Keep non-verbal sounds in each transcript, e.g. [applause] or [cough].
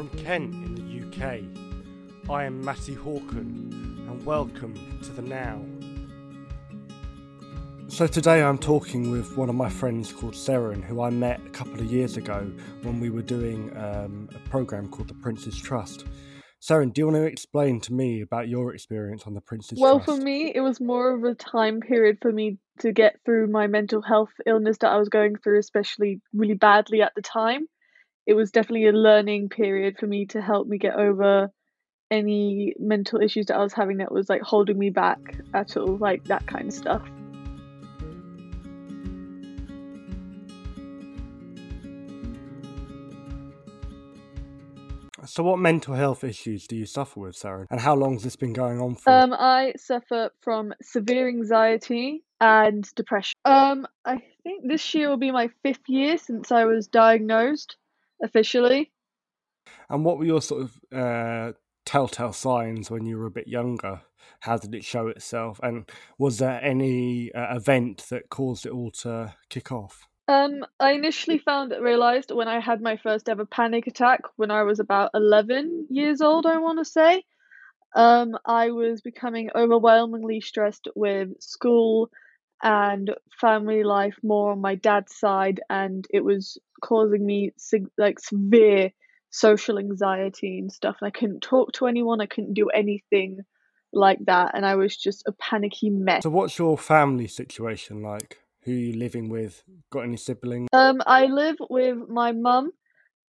from Kent in the UK. I am Matty Horkan, and welcome to the Now. So today I'm talking with one of my friends called Seren, who I met a couple of years ago when we were doing um, a program called the Prince's Trust. Seren, do you want to explain to me about your experience on the Prince's Well, Trust? for me, it was more of a time period for me to get through my mental health illness that I was going through, especially really badly at the time. It was definitely a learning period for me to help me get over any mental issues that I was having that was like holding me back at all, like that kind of stuff. So, what mental health issues do you suffer with, Sarah? And how long has this been going on for? Um, I suffer from severe anxiety and depression. Um, I think this year will be my fifth year since I was diagnosed officially. And what were your sort of uh, telltale signs when you were a bit younger? How did it show itself? And was there any uh, event that caused it all to kick off? Um, I initially found realized when I had my first ever panic attack when I was about 11 years old, I want to say. Um, I was becoming overwhelmingly stressed with school and family life more on my dad's side, and it was causing me like severe social anxiety and stuff. And I couldn't talk to anyone, I couldn't do anything like that, and I was just a panicky mess. So, what's your family situation like? Who are you living with? Got any siblings? Um, I live with my mum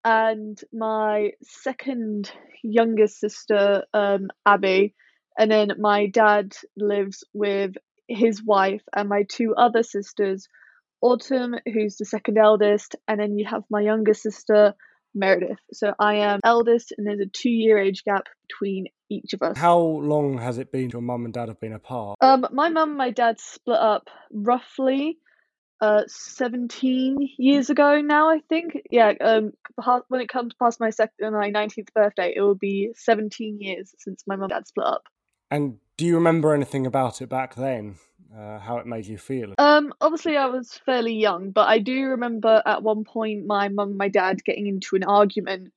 and my second youngest sister, um, Abby, and then my dad lives with his wife and my two other sisters, Autumn, who's the second eldest, and then you have my younger sister, Meredith. So I am eldest, and there's a two-year age gap between each of us. How long has it been your mum and dad have been apart? Um, my mum and my dad split up roughly uh 17 years ago now i think yeah um when it comes past my second my 19th birthday it will be 17 years since my mum and dad split up And do you remember anything about it back then? Uh, how it made you feel? um obviously i was fairly young but i do remember at one point my mum and my dad getting into an argument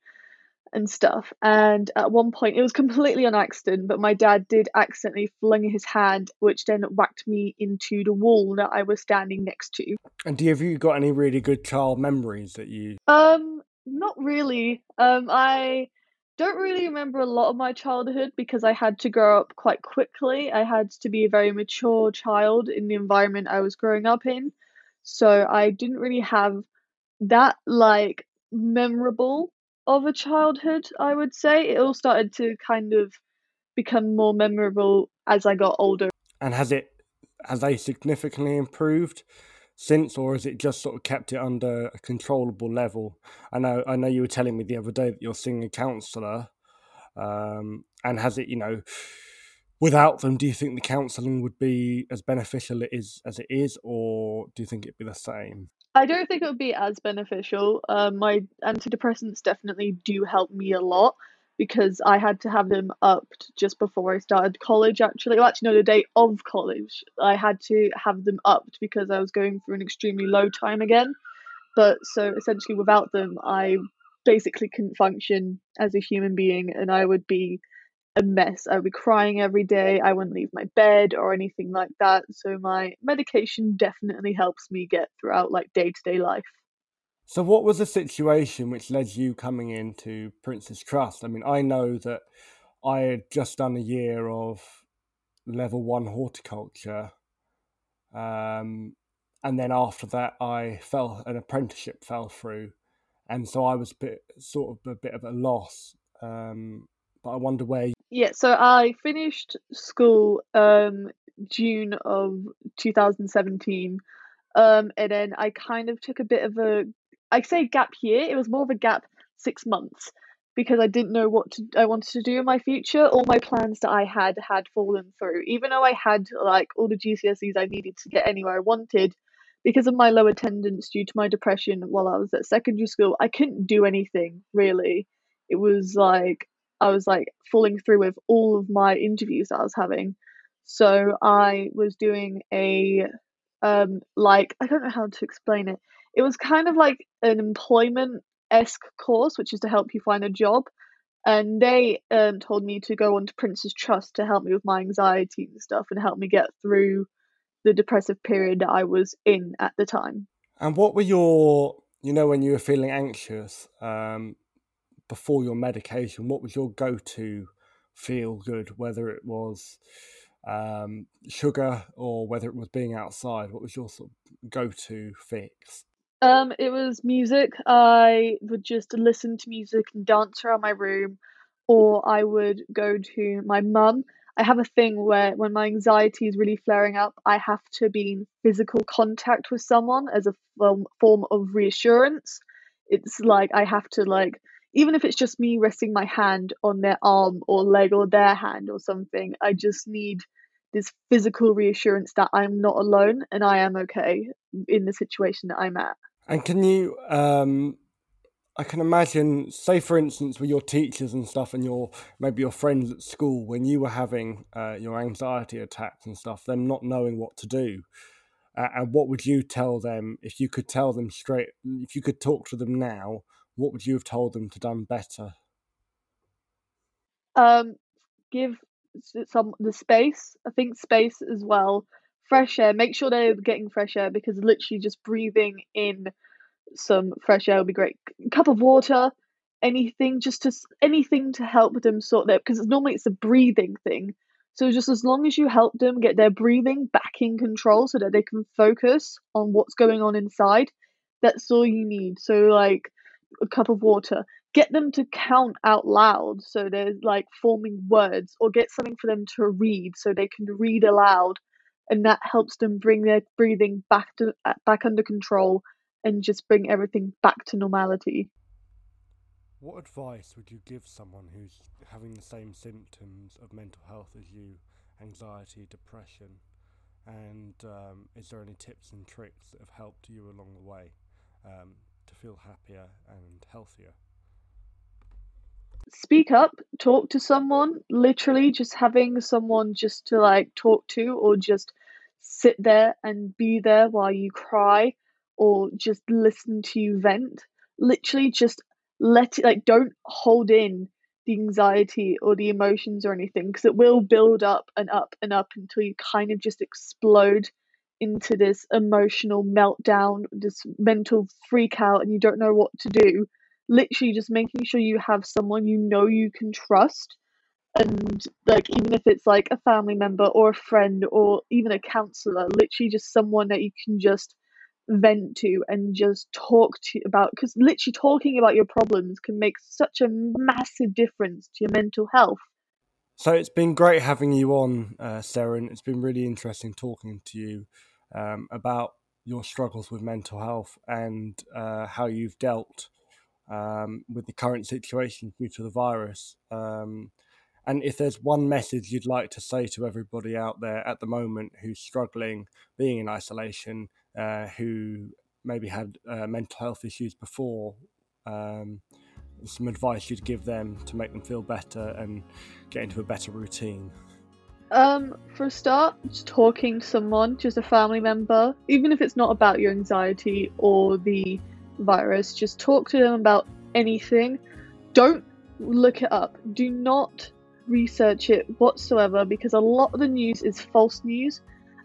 and stuff and at one point it was [laughs] completely on accident but my dad did accidentally fling his hand which then whacked me into the wall that i was standing next to And do you, have you got any really good child memories that you? Um, not really. Um, I don't really mm-hmm. remember a lot of my childhood because I had to grow up quite quickly. I had to be a very mature child in the environment I was growing up in. So I didn't really have that like memorable of a childhood, I would say. It all started to kind of become more memorable as I got older. And has it has they significantly improved since, or has it just sort of kept it under a controllable level? I know I know you were telling me the other day that you're seeing a counsellor, um, and has it you know. Without them, do you think the counselling would be as beneficial it is as it is, or do you think it'd be the same? I don't think it would be as beneficial. Um, my antidepressants definitely do help me a lot because I had to have them upped just before I started college. Actually, well, actually, no, the day of college, I had to have them upped because I was going through an extremely low time again. But so essentially, without them, I basically couldn't function as a human being, and I would be a mess. I would be crying every day. I wouldn't leave my bed or anything like that. So my medication definitely helps me get throughout like day to day life. So, what was the situation which led you coming into Prince's Trust? I mean, I know that I had just done a year of level one horticulture, um, and then after that, I fell an apprenticeship fell through, and so I was bit sort of a bit of a loss. Um, but I wonder where. Yeah, so I finished school um June of 2017. Um and then I kind of took a bit of a I say gap year, it was more of a gap 6 months because I didn't know what to, I wanted to do in my future. All my plans that I had had fallen through. Even though I had like all the GCSEs I needed to get anywhere I wanted, because of my low attendance due to my depression while I was at secondary school, I couldn't do anything really. It was like I was like falling through with all of my interviews that I was having. So I was doing a um like I don't know how to explain it. It was kind of like an employment esque course, which is to help you find a job. and they um, told me to go on to Prince's Trust to help me with my anxiety and stuff and help me get through the depressive period that I was in at the time. And what were your, you know, when you were feeling anxious um, before your medication, what was your go to feel good, whether it was um, sugar or whether it was being outside? What was your sort of go to fix? Um, it was music. I would just listen to music and dance around my room, or I would go to my mum. I have a thing where when my anxiety is really flaring up, I have to be in physical contact with someone as a form of reassurance. It's like I have to like even if it's just me resting my hand on their arm or leg or their hand or something, I just need this physical reassurance that I'm not alone and I am okay in the situation that I'm at. And can you, um, I can imagine, say for instance, with your teachers and stuff, and your maybe your friends at school, when you were having uh, your anxiety attacks and stuff, them not knowing what to do. Uh, and what would you tell them if you could tell them straight? If you could talk to them now, what would you have told them to done better? Um, give some the space. I think space as well. Fresh air. Make sure they're getting fresh air because literally just breathing in some fresh air would be great. Cup of water, anything, just to anything to help them sort that because normally it's a breathing thing. So just as long as you help them get their breathing back in control so that they can focus on what's going on inside, that's all you need. So like a cup of water, get them to count out loud so they're like forming words or get something for them to read so they can read aloud and that helps them bring their breathing back to back under control and just bring everything back to normality. What advice would you give someone who's having the same symptoms of mental health as you anxiety depression? And um, is there any tips and tricks that have helped you along the way um, to feel happier and healthier speak up, talk to someone, literally just having someone just to like talk to or just sit there and be there while you cry or just listen to you vent. Literally just let it like don't hold in the anxiety or the emotions or anything because it will build up and up and up until you kind of just explode into this emotional meltdown, this mental freak out, and you don't know what to do literally just making sure you have someone you know you can trust. And like even if it's like a family member or a friend or even a counselor literally just someone that you can just vent to and just talk to about. Because literally talking about your problems can make such a massive difference to your mental health. So it's been great having you on uh, sarah it's been really interesting talking to you um, about your struggles with mental health and uh, how you've dealt um, with the current situation due to the virus. Um, and if there's one message you'd like to say to everybody out there at the moment who's struggling, being in isolation, uh, who maybe had uh, mental health issues before, um, some advice you'd give them to make them feel better and get into a better routine? Um, for a start, just talking to someone, just a family member, even if it's not about your anxiety or the virus, just talk to them about anything. Don't look it up. Do not research it whatsoever because a lot of the news is false news.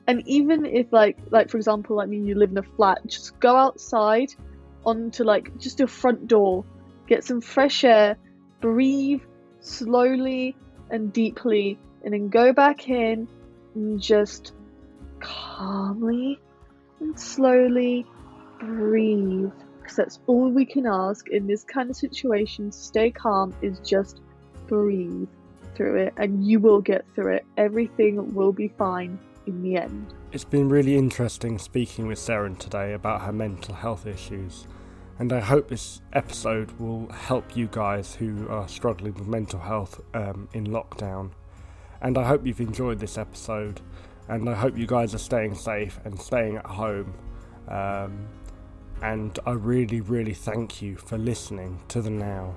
And even if like like for example, like me, you live in a flat, just go outside onto like just your front door, get some fresh air, breathe slowly and deeply, and then go back in and just calmly and slowly breathe because that's all we can ask in this kind of situation. Stay calm is just breathe through it, and you will get through it. Everything will be fine in the end. It's been really interesting speaking with Seren today about her mental health issues, and I hope this episode will help you guys who are struggling with mental health um, in lockdown. And I hope you've enjoyed this episode, and I hope you guys are staying safe and staying at home. Um, and I really, really thank you for listening to the now.